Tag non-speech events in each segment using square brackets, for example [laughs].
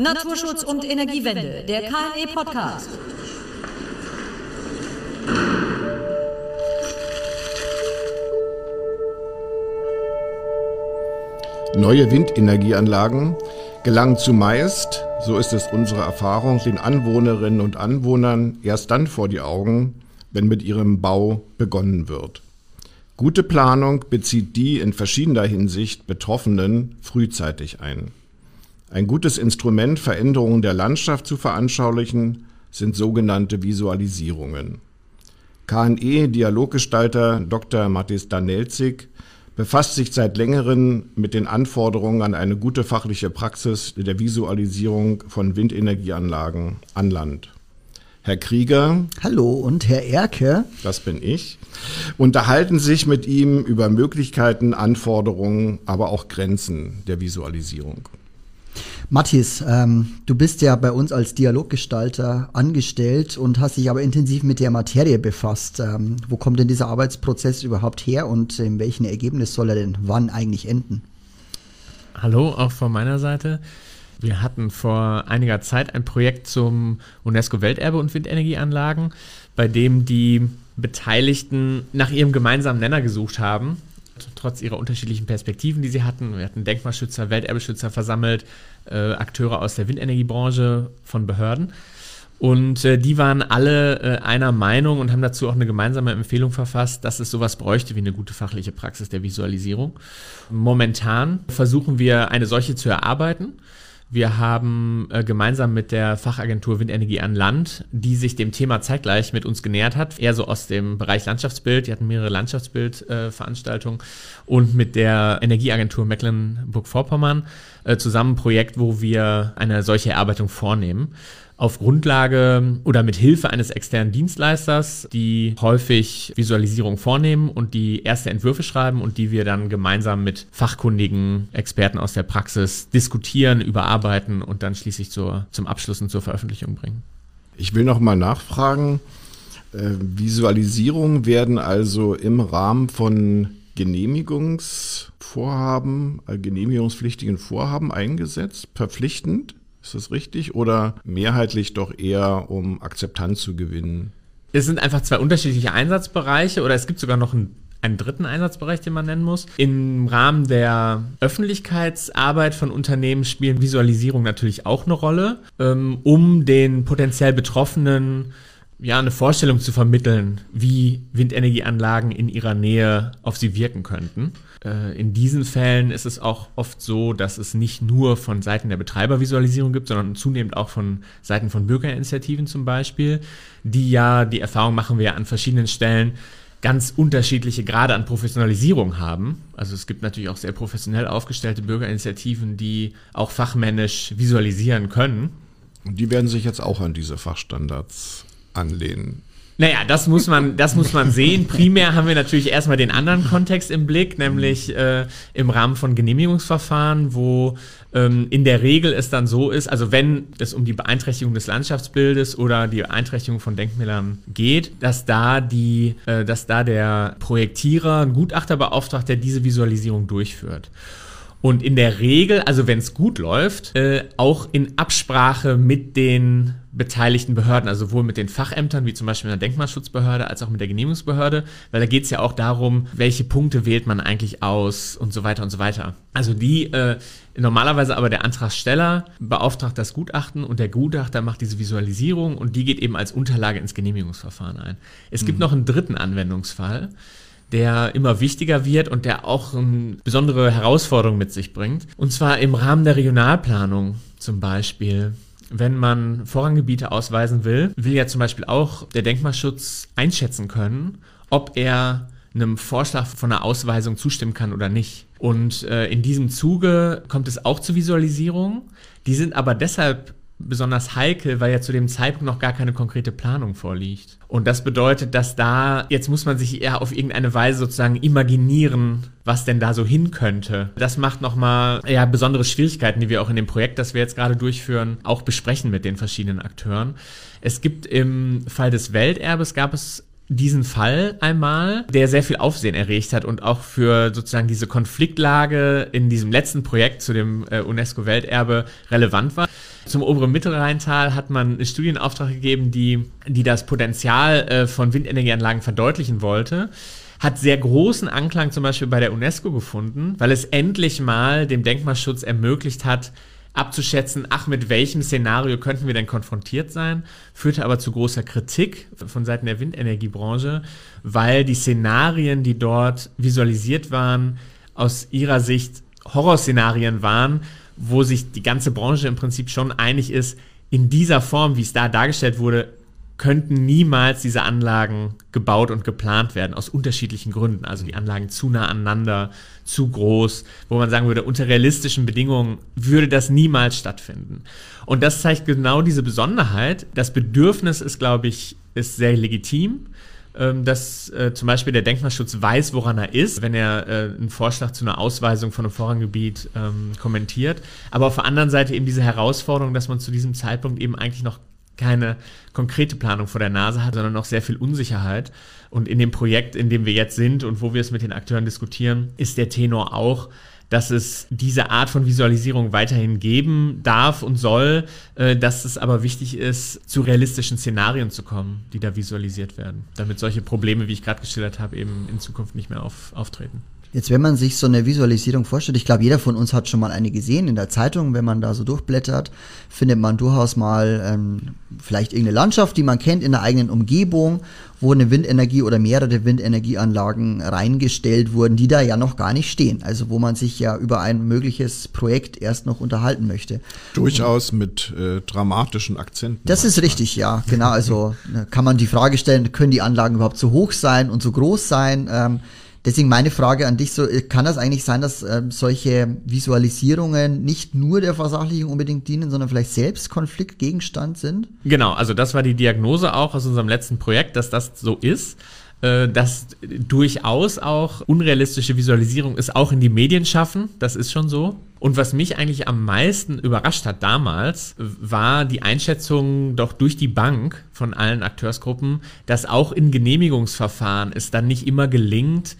Naturschutz und Energiewende, der KNE Podcast. Neue Windenergieanlagen gelangen zumeist, so ist es unsere Erfahrung, den Anwohnerinnen und Anwohnern erst dann vor die Augen, wenn mit ihrem Bau begonnen wird. Gute Planung bezieht die in verschiedener Hinsicht Betroffenen frühzeitig ein. Ein gutes Instrument, Veränderungen der Landschaft zu veranschaulichen, sind sogenannte Visualisierungen. KNE-Dialoggestalter Dr. Mathis Danelzig befasst sich seit längerem mit den Anforderungen an eine gute fachliche Praxis der Visualisierung von Windenergieanlagen an Land. Herr Krieger. Hallo und Herr Erke. Das bin ich. Unterhalten sich mit ihm über Möglichkeiten, Anforderungen, aber auch Grenzen der Visualisierung. Mathis, ähm, du bist ja bei uns als Dialoggestalter angestellt und hast dich aber intensiv mit der Materie befasst. Ähm, wo kommt denn dieser Arbeitsprozess überhaupt her und in welchem Ergebnis soll er denn wann eigentlich enden? Hallo, auch von meiner Seite. Wir hatten vor einiger Zeit ein Projekt zum UNESCO-Welterbe und Windenergieanlagen, bei dem die Beteiligten nach ihrem gemeinsamen Nenner gesucht haben, trotz ihrer unterschiedlichen Perspektiven, die sie hatten. Wir hatten Denkmalschützer, Welterbeschützer versammelt, äh, Akteure aus der Windenergiebranche von Behörden. Und äh, die waren alle äh, einer Meinung und haben dazu auch eine gemeinsame Empfehlung verfasst, dass es sowas bräuchte wie eine gute fachliche Praxis der Visualisierung. Momentan versuchen wir eine solche zu erarbeiten. Wir haben äh, gemeinsam mit der Fachagentur Windenergie an Land, die sich dem Thema zeitgleich mit uns genähert hat, eher so aus dem Bereich Landschaftsbild, die hatten mehrere Landschaftsbildveranstaltungen, äh, und mit der Energieagentur Mecklenburg-Vorpommern äh, zusammen ein Projekt, wo wir eine solche Erarbeitung vornehmen auf Grundlage oder mit Hilfe eines externen Dienstleisters, die häufig Visualisierung vornehmen und die erste Entwürfe schreiben und die wir dann gemeinsam mit fachkundigen Experten aus der Praxis diskutieren, überarbeiten und dann schließlich zur, zum Abschluss und zur Veröffentlichung bringen. Ich will noch mal nachfragen. Äh, Visualisierungen werden also im Rahmen von Genehmigungsvorhaben, äh, genehmigungspflichtigen Vorhaben eingesetzt, verpflichtend? Ist das richtig? Oder mehrheitlich doch eher, um Akzeptanz zu gewinnen? Es sind einfach zwei unterschiedliche Einsatzbereiche oder es gibt sogar noch einen, einen dritten Einsatzbereich, den man nennen muss. Im Rahmen der Öffentlichkeitsarbeit von Unternehmen spielen Visualisierung natürlich auch eine Rolle, ähm, um den potenziell Betroffenen ja, eine Vorstellung zu vermitteln, wie Windenergieanlagen in ihrer Nähe auf sie wirken könnten. Äh, in diesen Fällen ist es auch oft so, dass es nicht nur von Seiten der Betreibervisualisierung gibt, sondern zunehmend auch von Seiten von Bürgerinitiativen zum Beispiel, die ja, die Erfahrung machen wir ja an verschiedenen Stellen, ganz unterschiedliche Grade an Professionalisierung haben. Also es gibt natürlich auch sehr professionell aufgestellte Bürgerinitiativen, die auch fachmännisch visualisieren können. Und die werden sich jetzt auch an diese Fachstandards anlehnen. Naja, das muss man, das muss man sehen. Primär haben wir natürlich erstmal den anderen Kontext im Blick, nämlich äh, im Rahmen von Genehmigungsverfahren, wo ähm, in der Regel es dann so ist, also wenn es um die Beeinträchtigung des Landschaftsbildes oder die Beeinträchtigung von Denkmälern geht, dass da die, äh, dass da der Projektierer einen Gutachter beauftragt, der diese Visualisierung durchführt. Und in der Regel, also wenn es gut läuft, äh, auch in Absprache mit den beteiligten Behörden, also sowohl mit den Fachämtern, wie zum Beispiel mit der Denkmalschutzbehörde, als auch mit der Genehmigungsbehörde, weil da geht es ja auch darum, welche Punkte wählt man eigentlich aus und so weiter und so weiter. Also die, äh, normalerweise aber der Antragsteller beauftragt das Gutachten und der Gutachter macht diese Visualisierung und die geht eben als Unterlage ins Genehmigungsverfahren ein. Es mhm. gibt noch einen dritten Anwendungsfall der immer wichtiger wird und der auch eine besondere Herausforderung mit sich bringt. Und zwar im Rahmen der Regionalplanung zum Beispiel. Wenn man Vorranggebiete ausweisen will, will ja zum Beispiel auch der Denkmalschutz einschätzen können, ob er einem Vorschlag von einer Ausweisung zustimmen kann oder nicht. Und äh, in diesem Zuge kommt es auch zu Visualisierungen. Die sind aber deshalb besonders heikel, weil ja zu dem Zeitpunkt noch gar keine konkrete Planung vorliegt. Und das bedeutet, dass da, jetzt muss man sich eher auf irgendeine Weise sozusagen imaginieren, was denn da so hin könnte. Das macht nochmal ja, besondere Schwierigkeiten, die wir auch in dem Projekt, das wir jetzt gerade durchführen, auch besprechen mit den verschiedenen Akteuren. Es gibt im Fall des Welterbes gab es diesen Fall einmal, der sehr viel Aufsehen erregt hat und auch für sozusagen diese Konfliktlage in diesem letzten Projekt zu dem äh, UNESCO-Welterbe relevant war. Zum oberen Mittelrheintal hat man einen Studienauftrag gegeben, die, die das Potenzial äh, von Windenergieanlagen verdeutlichen wollte hat sehr großen Anklang zum Beispiel bei der UNESCO gefunden, weil es endlich mal dem Denkmalschutz ermöglicht hat, abzuschätzen, ach, mit welchem Szenario könnten wir denn konfrontiert sein, führte aber zu großer Kritik von Seiten der Windenergiebranche, weil die Szenarien, die dort visualisiert waren, aus ihrer Sicht Horrorszenarien waren, wo sich die ganze Branche im Prinzip schon einig ist, in dieser Form, wie es da dargestellt wurde, könnten niemals diese Anlagen gebaut und geplant werden, aus unterschiedlichen Gründen. Also die Anlagen zu nah aneinander, zu groß, wo man sagen würde, unter realistischen Bedingungen würde das niemals stattfinden. Und das zeigt genau diese Besonderheit. Das Bedürfnis ist, glaube ich, ist sehr legitim ähm, dass äh, zum Beispiel der Denkmalschutz weiß, woran er ist, wenn er äh, einen Vorschlag zu einer Ausweisung von einem Vorranggebiet ähm, kommentiert. Aber auf der anderen Seite eben diese Herausforderung, dass man zu diesem Zeitpunkt eben eigentlich noch keine konkrete Planung vor der Nase hat, sondern noch sehr viel Unsicherheit. Und in dem Projekt, in dem wir jetzt sind und wo wir es mit den Akteuren diskutieren, ist der Tenor auch, dass es diese Art von Visualisierung weiterhin geben darf und soll, äh, dass es aber wichtig ist, zu realistischen Szenarien zu kommen, die da visualisiert werden, damit solche Probleme, wie ich gerade geschildert habe, eben in Zukunft nicht mehr auf, auftreten. Jetzt, wenn man sich so eine Visualisierung vorstellt, ich glaube, jeder von uns hat schon mal eine gesehen in der Zeitung, wenn man da so durchblättert, findet man durchaus mal ähm, vielleicht irgendeine Landschaft, die man kennt in der eigenen Umgebung, wo eine Windenergie oder mehrere Windenergieanlagen reingestellt wurden, die da ja noch gar nicht stehen. Also wo man sich ja über ein mögliches Projekt erst noch unterhalten möchte. Durchaus mit äh, dramatischen Akzenten. Das ist richtig, ja, genau. Also [laughs] ne, kann man die Frage stellen, können die Anlagen überhaupt so hoch sein und so groß sein? Ähm, Deswegen meine Frage an dich, so, kann das eigentlich sein, dass ähm, solche Visualisierungen nicht nur der Versachlichung unbedingt dienen, sondern vielleicht selbst Konfliktgegenstand sind? Genau, also das war die Diagnose auch aus unserem letzten Projekt, dass das so ist äh, dass durchaus auch unrealistische Visualisierung ist, auch in die Medien schaffen. Das ist schon so. Und was mich eigentlich am meisten überrascht hat damals, war die Einschätzung doch durch die Bank von allen Akteursgruppen, dass auch in Genehmigungsverfahren es dann nicht immer gelingt,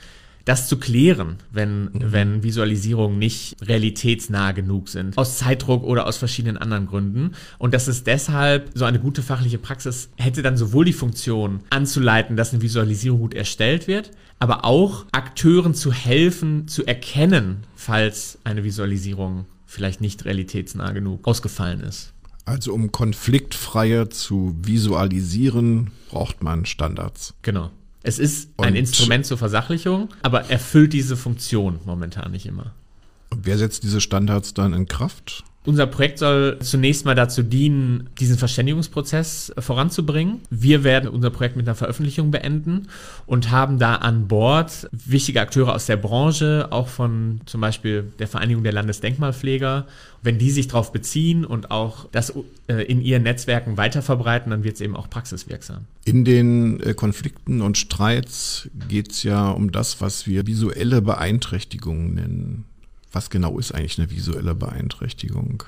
das zu klären, wenn, mhm. wenn Visualisierungen nicht realitätsnah genug sind. Aus Zeitdruck oder aus verschiedenen anderen Gründen. Und dass es deshalb so eine gute fachliche Praxis hätte dann sowohl die Funktion anzuleiten, dass eine Visualisierung gut erstellt wird, aber auch Akteuren zu helfen, zu erkennen, falls eine Visualisierung vielleicht nicht realitätsnah genug ausgefallen ist. Also um konfliktfreier zu visualisieren, braucht man Standards. Genau. Es ist ein Instrument zur Versachlichung, aber erfüllt diese Funktion momentan nicht immer. Und wer setzt diese Standards dann in Kraft? Unser Projekt soll zunächst mal dazu dienen, diesen Verständigungsprozess voranzubringen. Wir werden unser Projekt mit einer Veröffentlichung beenden und haben da an Bord wichtige Akteure aus der Branche, auch von zum Beispiel der Vereinigung der Landesdenkmalpfleger. Wenn die sich darauf beziehen und auch das äh, in ihren Netzwerken weiterverbreiten, dann wird es eben auch praxiswirksam. In den äh, Konflikten und Streits geht es ja um das, was wir visuelle Beeinträchtigungen nennen was genau ist eigentlich eine visuelle Beeinträchtigung?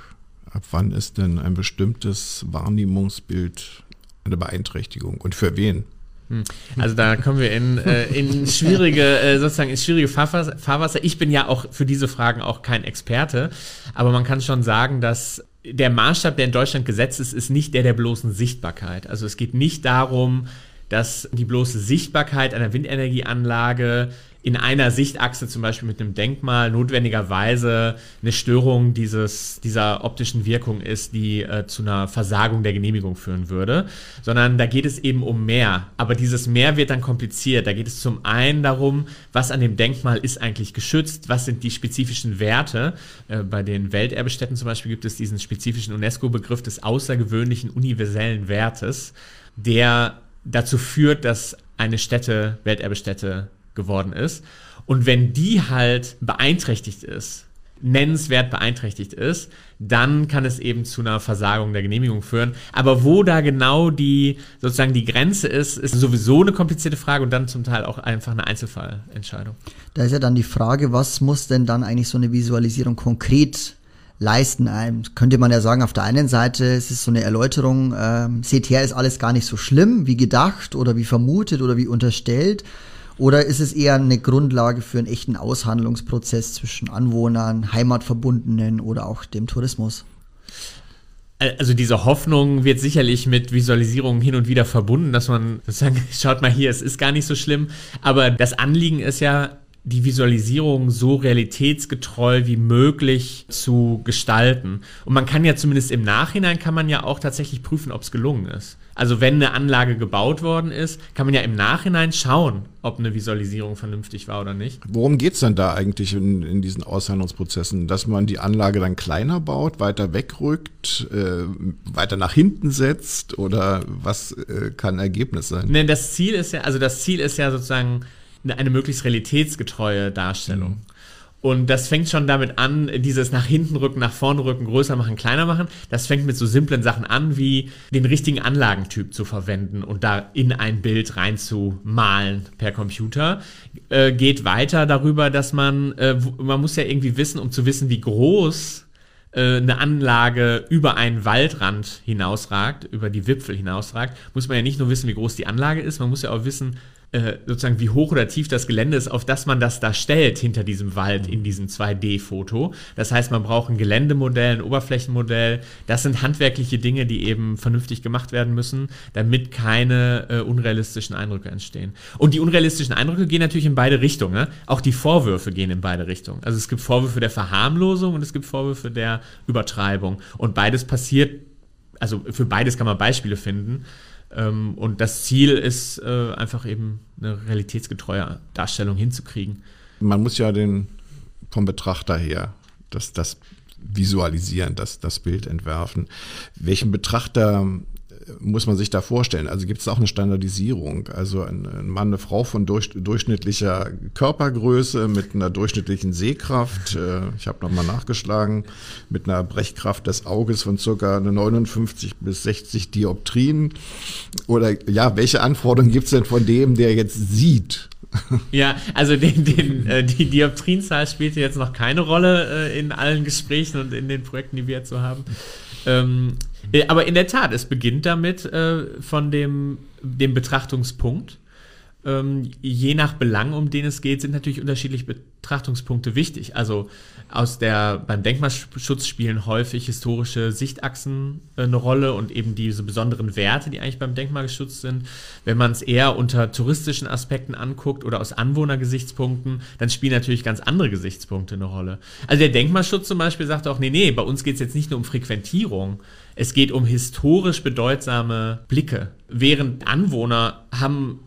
Ab wann ist denn ein bestimmtes Wahrnehmungsbild eine Beeinträchtigung und für wen? Hm. Also da kommen wir in, äh, in schwierige, äh, sozusagen in schwierige Fahrwasser. Ich bin ja auch für diese Fragen auch kein Experte, aber man kann schon sagen, dass der Maßstab, der in Deutschland gesetzt ist, ist nicht der der bloßen Sichtbarkeit. Also es geht nicht darum, dass die bloße Sichtbarkeit einer Windenergieanlage in einer Sichtachse zum Beispiel mit einem Denkmal notwendigerweise eine Störung dieses, dieser optischen Wirkung ist, die äh, zu einer Versagung der Genehmigung führen würde, sondern da geht es eben um mehr. Aber dieses mehr wird dann kompliziert. Da geht es zum einen darum, was an dem Denkmal ist eigentlich geschützt, was sind die spezifischen Werte. Äh, bei den Welterbestätten zum Beispiel gibt es diesen spezifischen UNESCO-Begriff des außergewöhnlichen universellen Wertes, der dazu führt, dass eine Stätte Welterbestätte geworden ist. Und wenn die halt beeinträchtigt ist, nennenswert beeinträchtigt ist, dann kann es eben zu einer Versagung der Genehmigung führen. Aber wo da genau die sozusagen die Grenze ist, ist sowieso eine komplizierte Frage und dann zum Teil auch einfach eine Einzelfallentscheidung. Da ist ja dann die Frage, was muss denn dann eigentlich so eine Visualisierung konkret leisten. Ähm, könnte man ja sagen, auf der einen Seite es ist so eine Erläuterung, ähm, seht her, ist alles gar nicht so schlimm, wie gedacht oder wie vermutet oder wie unterstellt. Oder ist es eher eine Grundlage für einen echten Aushandlungsprozess zwischen Anwohnern, Heimatverbundenen oder auch dem Tourismus? Also diese Hoffnung wird sicherlich mit Visualisierungen hin und wieder verbunden, dass man sagen, [laughs] schaut mal hier, es ist gar nicht so schlimm. Aber das Anliegen ist ja, die Visualisierung so realitätsgetreu wie möglich zu gestalten. Und man kann ja zumindest im Nachhinein kann man ja auch tatsächlich prüfen, ob es gelungen ist. Also wenn eine Anlage gebaut worden ist, kann man ja im Nachhinein schauen, ob eine Visualisierung vernünftig war oder nicht. Worum geht es denn da eigentlich in, in, diesen Aushandlungsprozessen? Dass man die Anlage dann kleiner baut, weiter wegrückt, äh, weiter nach hinten setzt oder was äh, kann Ergebnis sein? Ne, das Ziel ist ja, also das Ziel ist ja sozusagen eine, eine möglichst realitätsgetreue Darstellung. Mhm. Und das fängt schon damit an, dieses nach hinten rücken, nach vorne rücken, größer machen, kleiner machen. Das fängt mit so simplen Sachen an, wie den richtigen Anlagentyp zu verwenden und da in ein Bild reinzumalen per Computer. Äh, geht weiter darüber, dass man, äh, man muss ja irgendwie wissen, um zu wissen, wie groß äh, eine Anlage über einen Waldrand hinausragt, über die Wipfel hinausragt, muss man ja nicht nur wissen, wie groß die Anlage ist, man muss ja auch wissen, äh, sozusagen wie hoch oder tief das Gelände ist, auf das man das da stellt hinter diesem Wald in diesem 2D-Foto. Das heißt, man braucht ein Geländemodell, ein Oberflächenmodell. Das sind handwerkliche Dinge, die eben vernünftig gemacht werden müssen, damit keine äh, unrealistischen Eindrücke entstehen. Und die unrealistischen Eindrücke gehen natürlich in beide Richtungen. Ne? Auch die Vorwürfe gehen in beide Richtungen. Also es gibt Vorwürfe der Verharmlosung und es gibt Vorwürfe der Übertreibung. Und beides passiert, also für beides kann man Beispiele finden. Ähm, und das Ziel ist äh, einfach eben eine realitätsgetreue Darstellung hinzukriegen. Man muss ja den vom Betrachter her das, das visualisieren, das, das Bild entwerfen. Welchen Betrachter muss man sich da vorstellen? Also gibt es auch eine Standardisierung? Also ein, Mann, eine Frau von durch, durchschnittlicher Körpergröße mit einer durchschnittlichen Sehkraft, äh, ich habe nochmal nachgeschlagen, mit einer Brechkraft des Auges von circa 59 bis 60 Dioptrien. Oder ja, welche Anforderungen gibt es denn von dem, der jetzt sieht? [laughs] Ja, also den, den, äh, die Dioptrienzahl spielte jetzt noch keine Rolle äh, in allen Gesprächen und in den Projekten, die wir jetzt so haben. Ähm, äh, aber in der Tat, es beginnt damit äh, von dem, dem Betrachtungspunkt. Ähm, je nach Belang, um den es geht, sind natürlich unterschiedliche Betrachtungspunkte wichtig. Also aus der, beim Denkmalschutz spielen häufig historische Sichtachsen äh, eine Rolle und eben diese besonderen Werte, die eigentlich beim Denkmal geschützt sind. Wenn man es eher unter touristischen Aspekten anguckt oder aus Anwohnergesichtspunkten, dann spielen natürlich ganz andere Gesichtspunkte eine Rolle. Also der Denkmalschutz zum Beispiel sagt auch, nee, nee, bei uns geht es jetzt nicht nur um Frequentierung, es geht um historisch bedeutsame Blicke. Während Anwohner haben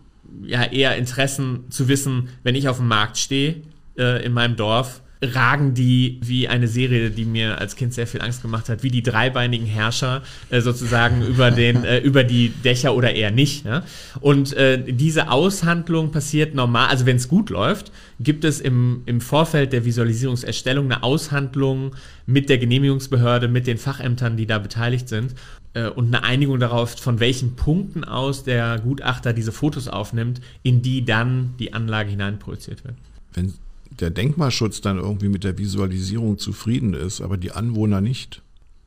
ja eher Interessen zu wissen, wenn ich auf dem Markt stehe äh, in meinem Dorf, ragen die wie eine Serie, die mir als Kind sehr viel Angst gemacht hat, wie die dreibeinigen Herrscher äh, sozusagen [laughs] über den äh, über die Dächer oder eher nicht. Ja? Und äh, diese Aushandlung passiert normal, also wenn es gut läuft, gibt es im, im Vorfeld der Visualisierungserstellung eine Aushandlung mit der Genehmigungsbehörde, mit den Fachämtern, die da beteiligt sind äh, und eine Einigung darauf, von welchen Punkten aus der Gutachter diese Fotos aufnimmt, in die dann die Anlage hineinprojiziert wird. Wenn der Denkmalschutz dann irgendwie mit der Visualisierung zufrieden ist, aber die Anwohner nicht.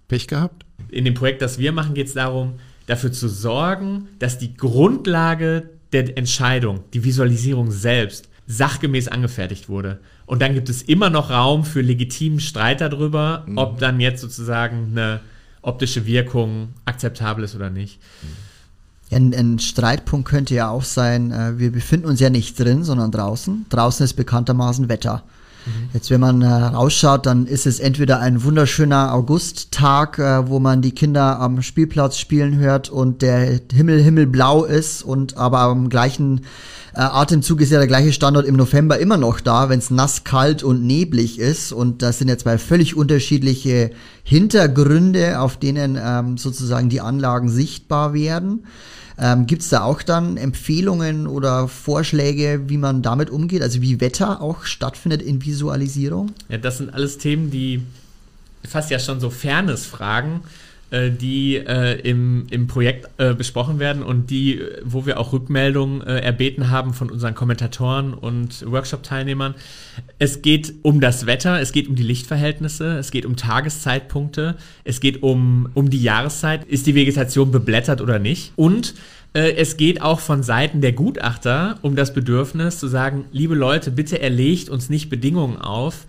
Pech gehabt? In dem Projekt, das wir machen, geht es darum, dafür zu sorgen, dass die Grundlage der Entscheidung, die Visualisierung selbst, sachgemäß angefertigt wurde. Und dann gibt es immer noch Raum für legitimen Streit darüber, mhm. ob dann jetzt sozusagen eine optische Wirkung akzeptabel ist oder nicht. Mhm. Ein, ein, Streitpunkt könnte ja auch sein, äh, wir befinden uns ja nicht drin, sondern draußen. Draußen ist bekanntermaßen Wetter. Mhm. Jetzt, wenn man äh, rausschaut, dann ist es entweder ein wunderschöner Augusttag, äh, wo man die Kinder am Spielplatz spielen hört und der Himmel himmelblau ist und aber am gleichen äh, Atemzug ist ja der gleiche Standort im November immer noch da, wenn es nass, kalt und neblig ist. Und das sind ja zwei völlig unterschiedliche Hintergründe, auf denen ähm, sozusagen die Anlagen sichtbar werden. Ähm, Gibt es da auch dann Empfehlungen oder Vorschläge, wie man damit umgeht? Also wie Wetter auch stattfindet in Visualisierung? Ja, das sind alles Themen, die fast ja schon so Fairness fragen. äh, die äh, im, im Projekt äh, besprochen werden und die, wo wir auch Rückmeldungen äh, erbeten haben von unseren Kommentatoren und Workshop-Teilnehmern. Es geht um das Wetter, es geht um die Lichtverhältnisse, es geht um Tageszeitpunkte, es geht um, um die Jahreszeit. Ist die Vegetation beblättert oder nicht? Und äh, es geht auch von Seiten der Gutachter um das Bedürfnis zu sagen, liebe Leute, bitte erlegt uns nicht Bedingungen auf,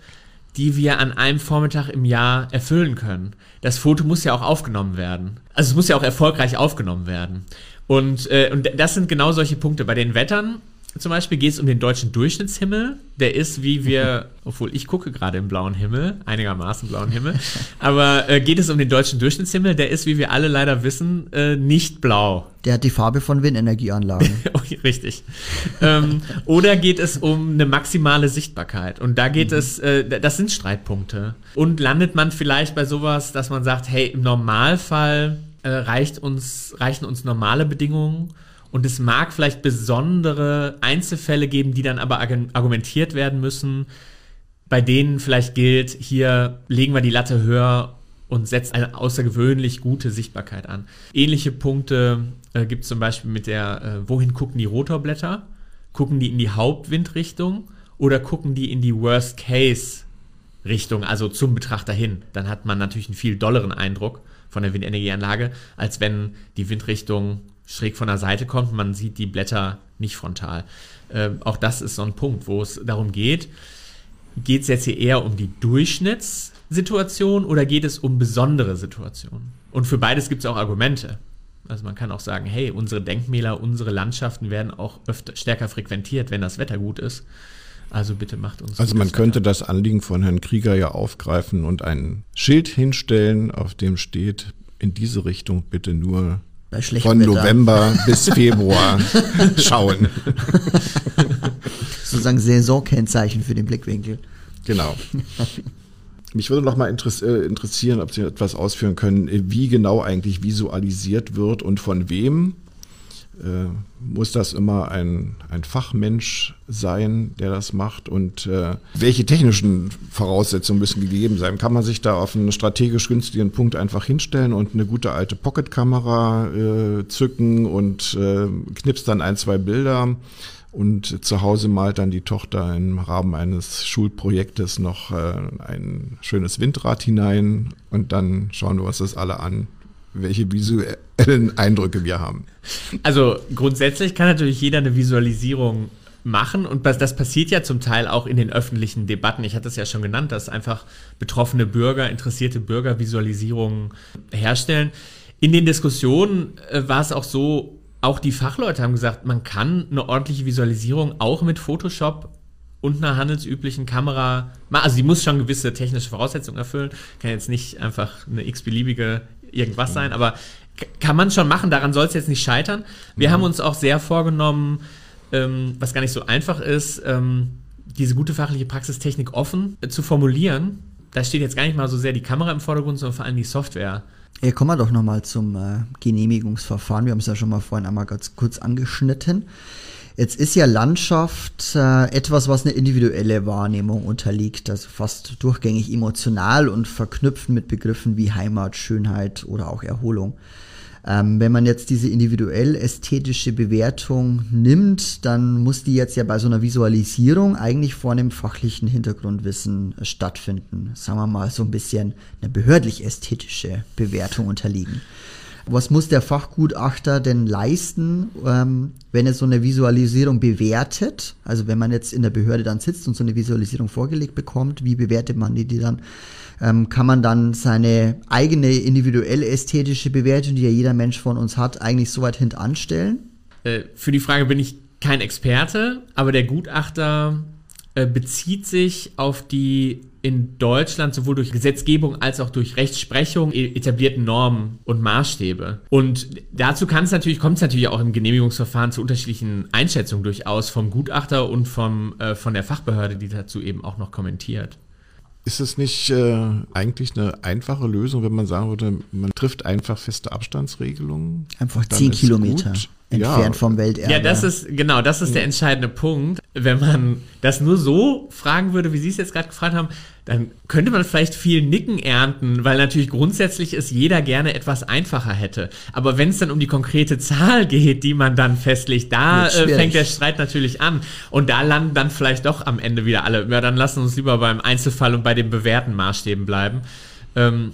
die wir an einem Vormittag im Jahr erfüllen können. Das Foto muss ja auch aufgenommen werden. Also es muss ja auch erfolgreich aufgenommen werden. Und, äh, und das sind genau solche Punkte. Bei den Wettern zum Beispiel geht es um den deutschen Durchschnittshimmel. Der ist, wie wir, [laughs] obwohl ich gucke gerade im blauen Himmel, einigermaßen blauen Himmel, aber äh, geht es um den deutschen Durchschnittshimmel, der ist, wie wir alle leider wissen, äh, nicht blau. Der hat die Farbe von Windenergieanlagen. [laughs] Oh, richtig. ähm, oder geht es um eine maximale Sichtbarkeit? Und da geht mhm. es, äh, das sind Streitpunkte. Und landet man vielleicht bei sowas, dass man sagt, hey, im Normalfall äh, reicht uns, reichen uns normale Bedingungen und es mag vielleicht besondere Einzelfälle geben, die dann aber argumentiert werden müssen, bei denen vielleicht gilt, hier legen wir die Latte höher und setzt eine außergewöhnlich gute Sichtbarkeit an. Ähnliche Punkte äh, gibt es zum Beispiel mit der, äh, wohin gucken die Rotorblätter? Gucken die in die Hauptwindrichtung oder gucken die in die Worst-Case-Richtung, also zum Betrachter hin? Dann hat man natürlich einen viel dolleren Eindruck von der Windenergieanlage, als wenn die Windrichtung schräg von der Seite kommt, man sieht die Blätter nicht frontal. Äh, auch das ist so ein Punkt, wo es darum geht, geht es jetzt hier eher um die Durchschnittssituation oder geht es um besondere Situationen? Und für beides gibt es auch Argumente. Also man kann auch sagen, hey, unsere Denkmäler, unsere Landschaften werden auch öfter stärker frequentiert, wenn das Wetter gut ist. Also bitte macht uns. Also man könnte Wetter. das Anliegen von Herrn Krieger ja aufgreifen und ein Schild hinstellen, auf dem steht, in diese Richtung bitte nur von Wetter. November [laughs] bis Februar schauen. [laughs] Sozusagen Saisonkennzeichen für den Blickwinkel. Genau. Mich würde noch mal äh, interessieren, ob Sie etwas ausführen können, wie genau eigentlich visualisiert wird und von wem. Äh, muss das immer ein, ein Fachmensch sein, der das macht? Und äh, welche technischen Voraussetzungen müssen gegeben sein? Kann man sich da auf einen strategisch günstigen Punkt einfach hinstellen und eine gute alte Pocketkamera äh, zücken und äh, knipst dann ein, zwei Bilder? Und zu Hause malt dann die Tochter im Rahmen eines Schulprojektes noch äh, ein schönes Windrad hinein und dann schauen wir uns das alle an, welche visuellen Eindrücke wir haben. Also grundsätzlich kann natürlich jeder eine Visualisierung machen und das passiert ja zum Teil auch in den öffentlichen Debatten. Ich hatte es ja schon genannt, dass einfach betroffene Bürger, interessierte Bürger Visualisierungen herstellen. In den Diskussionen äh, war es auch so, auch die Fachleute haben gesagt, man kann eine ordentliche Visualisierung auch mit Photoshop und einer handelsüblichen Kamera machen. Also die muss schon gewisse technische Voraussetzungen erfüllen. Kann jetzt nicht einfach eine x-beliebige irgendwas sein, aber kann man schon machen, daran soll es jetzt nicht scheitern. Wir mhm. haben uns auch sehr vorgenommen, ähm, was gar nicht so einfach ist, ähm, diese gute fachliche Praxistechnik offen äh, zu formulieren. Da steht jetzt gar nicht mal so sehr die Kamera im Vordergrund, sondern vor allem die Software. Ja, kommen wir doch nochmal zum äh, Genehmigungsverfahren. Wir haben es ja schon mal vorhin einmal ganz kurz angeschnitten. Jetzt ist ja Landschaft äh, etwas, was eine individuelle Wahrnehmung unterliegt, also fast durchgängig emotional und verknüpft mit Begriffen wie Heimat, Schönheit oder auch Erholung. Ähm, wenn man jetzt diese individuell ästhetische Bewertung nimmt, dann muss die jetzt ja bei so einer Visualisierung eigentlich vor einem fachlichen Hintergrundwissen stattfinden. Sagen wir mal so ein bisschen eine behördlich ästhetische Bewertung unterliegen was muss der Fachgutachter denn leisten, ähm, wenn er so eine Visualisierung bewertet? Also wenn man jetzt in der Behörde dann sitzt und so eine Visualisierung vorgelegt bekommt, wie bewertet man die, die dann? Ähm, kann man dann seine eigene individuelle ästhetische Bewertung, die ja jeder Mensch von uns hat, eigentlich so weit hintanstellen? Äh, für die Frage bin ich kein Experte, aber der Gutachter äh, bezieht sich auf die in Deutschland sowohl durch Gesetzgebung als auch durch Rechtsprechung e- etablierten Normen und Maßstäbe. Und dazu kann es natürlich, kommt es natürlich auch im Genehmigungsverfahren zu unterschiedlichen Einschätzungen durchaus vom Gutachter und vom, äh, von der Fachbehörde, die dazu eben auch noch kommentiert. Ist es nicht äh, eigentlich eine einfache Lösung, wenn man sagen würde, man trifft einfach feste Abstandsregelungen? Einfach zehn Kilometer. Gut? Entfernt vom Welterbe. Ja, das ist, genau, das ist der entscheidende Punkt. Wenn man das nur so fragen würde, wie Sie es jetzt gerade gefragt haben, dann könnte man vielleicht viel Nicken ernten, weil natürlich grundsätzlich es jeder gerne etwas einfacher hätte. Aber wenn es dann um die konkrete Zahl geht, die man dann festlegt, da äh, fängt der Streit natürlich an. Und da landen dann vielleicht doch am Ende wieder alle. Ja, dann lassen uns lieber beim Einzelfall und bei den bewährten Maßstäben bleiben. Ähm,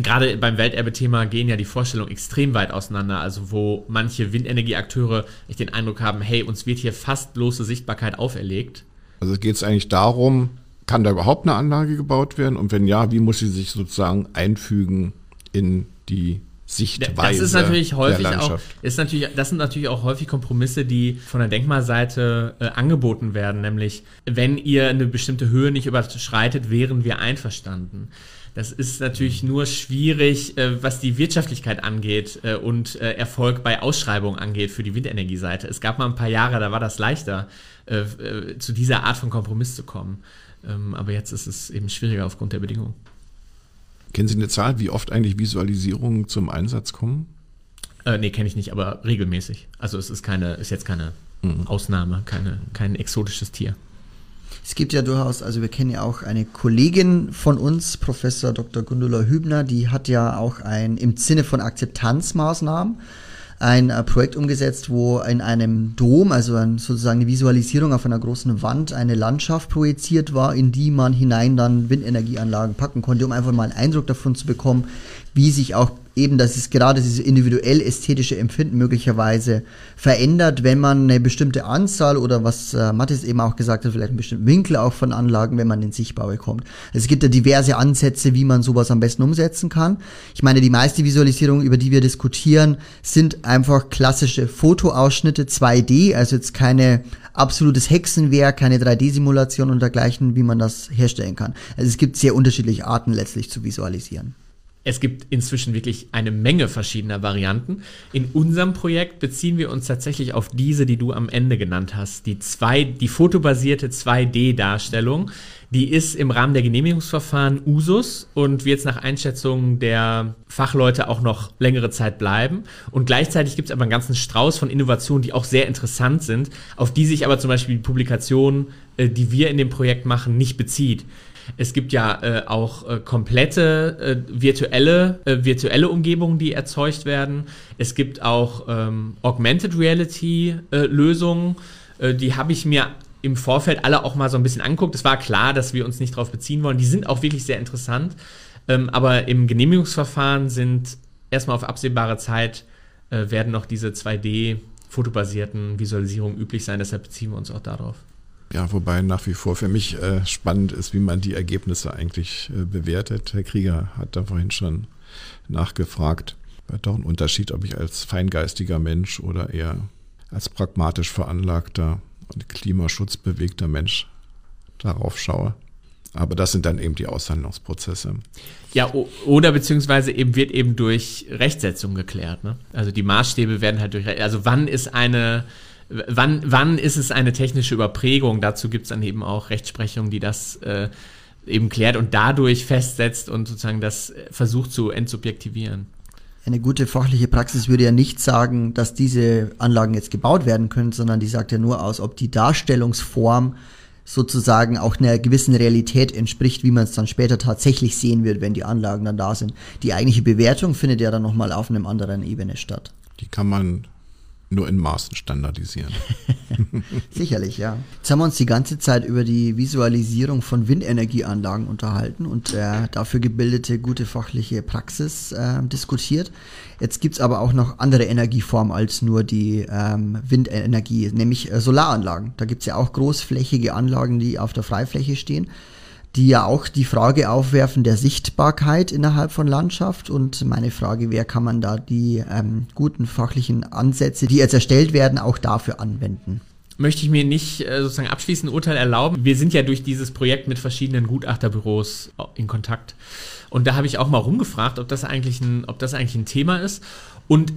gerade beim Welterbe-Thema gehen ja die Vorstellungen extrem weit auseinander. Also wo manche Windenergieakteure ich den Eindruck haben, hey, uns wird hier fast bloße Sichtbarkeit auferlegt. Also geht es eigentlich darum, kann da überhaupt eine Anlage gebaut werden? Und wenn ja, wie muss sie sich sozusagen einfügen in die Sichtweise das ist natürlich häufig auch, ist natürlich, das sind natürlich auch häufig Kompromisse, die von der Denkmalseite äh, angeboten werden, nämlich wenn ihr eine bestimmte Höhe nicht überschreitet, wären wir einverstanden. Das ist natürlich nur schwierig, äh, was die Wirtschaftlichkeit angeht äh, und äh, Erfolg bei Ausschreibungen angeht für die Windenergieseite. Es gab mal ein paar Jahre, da war das leichter, äh, äh, zu dieser Art von Kompromiss zu kommen. Ähm, aber jetzt ist es eben schwieriger aufgrund der Bedingungen. Kennen Sie eine Zahl, wie oft eigentlich Visualisierungen zum Einsatz kommen? Äh, nee, kenne ich nicht, aber regelmäßig. Also es ist keine, ist jetzt keine mhm. Ausnahme, keine, kein exotisches Tier. Es gibt ja durchaus, also wir kennen ja auch eine Kollegin von uns, Professor Dr. Gundula Hübner, die hat ja auch ein im Sinne von Akzeptanzmaßnahmen ein äh, Projekt umgesetzt, wo in einem Dom, also sozusagen eine Visualisierung auf einer großen Wand, eine Landschaft projiziert war, in die man hinein dann Windenergieanlagen packen konnte, um einfach mal einen Eindruck davon zu bekommen, wie sich auch eben, dass es gerade dieses individuell ästhetische Empfinden möglicherweise verändert, wenn man eine bestimmte Anzahl oder was äh, Mathis eben auch gesagt hat, vielleicht einen bestimmten Winkel auch von Anlagen, wenn man den sichtbar bekommt. Es gibt ja diverse Ansätze, wie man sowas am besten umsetzen kann. Ich meine, die meiste Visualisierung, über die wir diskutieren, sind einfach klassische Fotoausschnitte 2D, also jetzt keine absolutes Hexenwerk, keine 3D-Simulation und dergleichen, wie man das herstellen kann. Also es gibt sehr unterschiedliche Arten letztlich zu visualisieren. Es gibt inzwischen wirklich eine Menge verschiedener Varianten. In unserem Projekt beziehen wir uns tatsächlich auf diese, die du am Ende genannt hast. Die, zwei, die fotobasierte 2D-Darstellung, die ist im Rahmen der Genehmigungsverfahren Usus und wird nach Einschätzung der Fachleute auch noch längere Zeit bleiben. Und gleichzeitig gibt es aber einen ganzen Strauß von Innovationen, die auch sehr interessant sind, auf die sich aber zum Beispiel die Publikation, äh, die wir in dem Projekt machen, nicht bezieht. Es gibt ja äh, auch äh, komplette äh, virtuelle, äh, virtuelle Umgebungen, die erzeugt werden. Es gibt auch ähm, Augmented Reality äh, Lösungen. Äh, die habe ich mir im Vorfeld alle auch mal so ein bisschen anguckt. Es war klar, dass wir uns nicht darauf beziehen wollen. Die sind auch wirklich sehr interessant. Ähm, aber im Genehmigungsverfahren sind erstmal auf absehbare Zeit werden noch diese 2D fotobasierten Visualisierungen üblich sein. Deshalb beziehen wir uns auch darauf. Ja, wobei nach wie vor für mich äh, spannend ist, wie man die Ergebnisse eigentlich äh, bewertet. Herr Krieger hat da vorhin schon nachgefragt. War doch ein Unterschied, ob ich als feingeistiger Mensch oder eher als pragmatisch veranlagter und klimaschutzbewegter Mensch darauf schaue. Aber das sind dann eben die Aushandlungsprozesse. Ja, oder beziehungsweise eben wird eben durch Rechtsetzung geklärt. Ne? Also die Maßstäbe werden halt durch, also wann ist eine wann, wann ist es eine technische Überprägung? Dazu gibt es dann eben auch Rechtsprechung, die das äh, eben klärt und dadurch festsetzt und sozusagen das versucht zu entsubjektivieren. Eine gute fachliche Praxis würde ja nicht sagen, dass diese Anlagen jetzt gebaut werden können, sondern die sagt ja nur aus, ob die Darstellungsform sozusagen auch einer gewissen Realität entspricht, wie man es dann später tatsächlich sehen wird, wenn die Anlagen dann da sind. Die eigentliche Bewertung findet ja dann nochmal auf einem anderen Ebene statt. Die kann man nur in Maßen standardisieren. [laughs] [laughs] Sicherlich, ja. Jetzt haben wir uns die ganze Zeit über die Visualisierung von Windenergieanlagen unterhalten und äh, dafür gebildete gute fachliche Praxis äh, diskutiert. Jetzt gibt's aber auch noch andere Energieformen als nur die ähm, Windenergie, nämlich äh, Solaranlagen. Da gibt's ja auch großflächige Anlagen, die auf der Freifläche stehen die ja auch die Frage aufwerfen der Sichtbarkeit innerhalb von Landschaft. Und meine Frage wäre, kann man da die ähm, guten fachlichen Ansätze, die jetzt erstellt werden, auch dafür anwenden? Möchte ich mir nicht äh, sozusagen abschließend Urteil erlauben. Wir sind ja durch dieses Projekt mit verschiedenen Gutachterbüros in Kontakt. Und da habe ich auch mal rumgefragt, ob das eigentlich ein, ob das eigentlich ein Thema ist. Und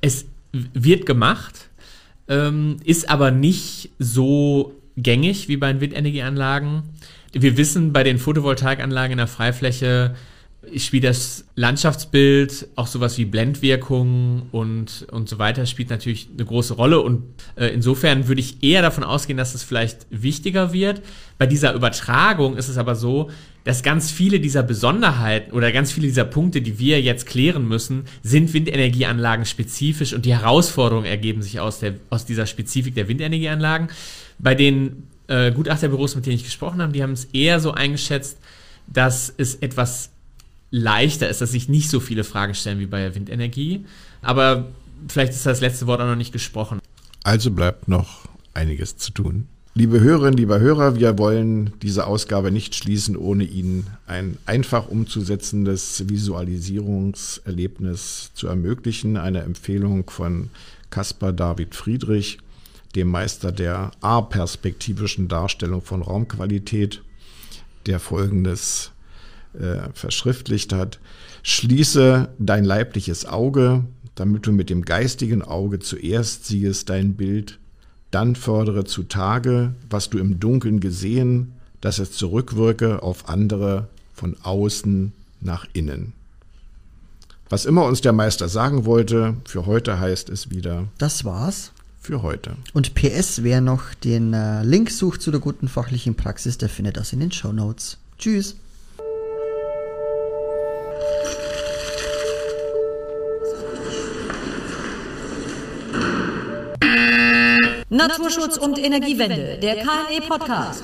es wird gemacht, ähm, ist aber nicht so gängig wie bei den Windenergieanlagen wir wissen bei den Photovoltaikanlagen in der Freifläche, spielt das Landschaftsbild, auch sowas wie Blendwirkungen und, und so weiter, spielt natürlich eine große Rolle. Und äh, insofern würde ich eher davon ausgehen, dass es vielleicht wichtiger wird. Bei dieser Übertragung ist es aber so, dass ganz viele dieser Besonderheiten oder ganz viele dieser Punkte, die wir jetzt klären müssen, sind Windenergieanlagen spezifisch und die Herausforderungen ergeben sich aus, der, aus dieser Spezifik der Windenergieanlagen. Bei den äh, Gutachterbüros, mit denen ich gesprochen habe, die haben es eher so eingeschätzt, dass es etwas leichter ist, dass sich nicht so viele Fragen stellen wie bei Windenergie. Aber vielleicht ist das letzte Wort auch noch nicht gesprochen. Also bleibt noch einiges zu tun. Liebe Hörerinnen, lieber Hörer, wir wollen diese Ausgabe nicht schließen, ohne Ihnen ein einfach umzusetzendes Visualisierungserlebnis zu ermöglichen. Eine Empfehlung von Caspar David Friedrich, dem Meister der A-perspektivischen Darstellung von Raumqualität, der folgendes äh, verschriftlicht hat. Schließe dein leibliches Auge, damit du mit dem geistigen Auge zuerst siehest dein Bild, dann fördere zutage, was du im Dunkeln gesehen, dass es zurückwirke auf andere von außen nach innen. Was immer uns der Meister sagen wollte, für heute heißt es wieder. Das war's. Für heute. Und PS, wer noch den äh, Link sucht zu der guten fachlichen Praxis, der findet das in den Show Notes. Tschüss. Naturschutz und Energiewende, der KNE Podcast.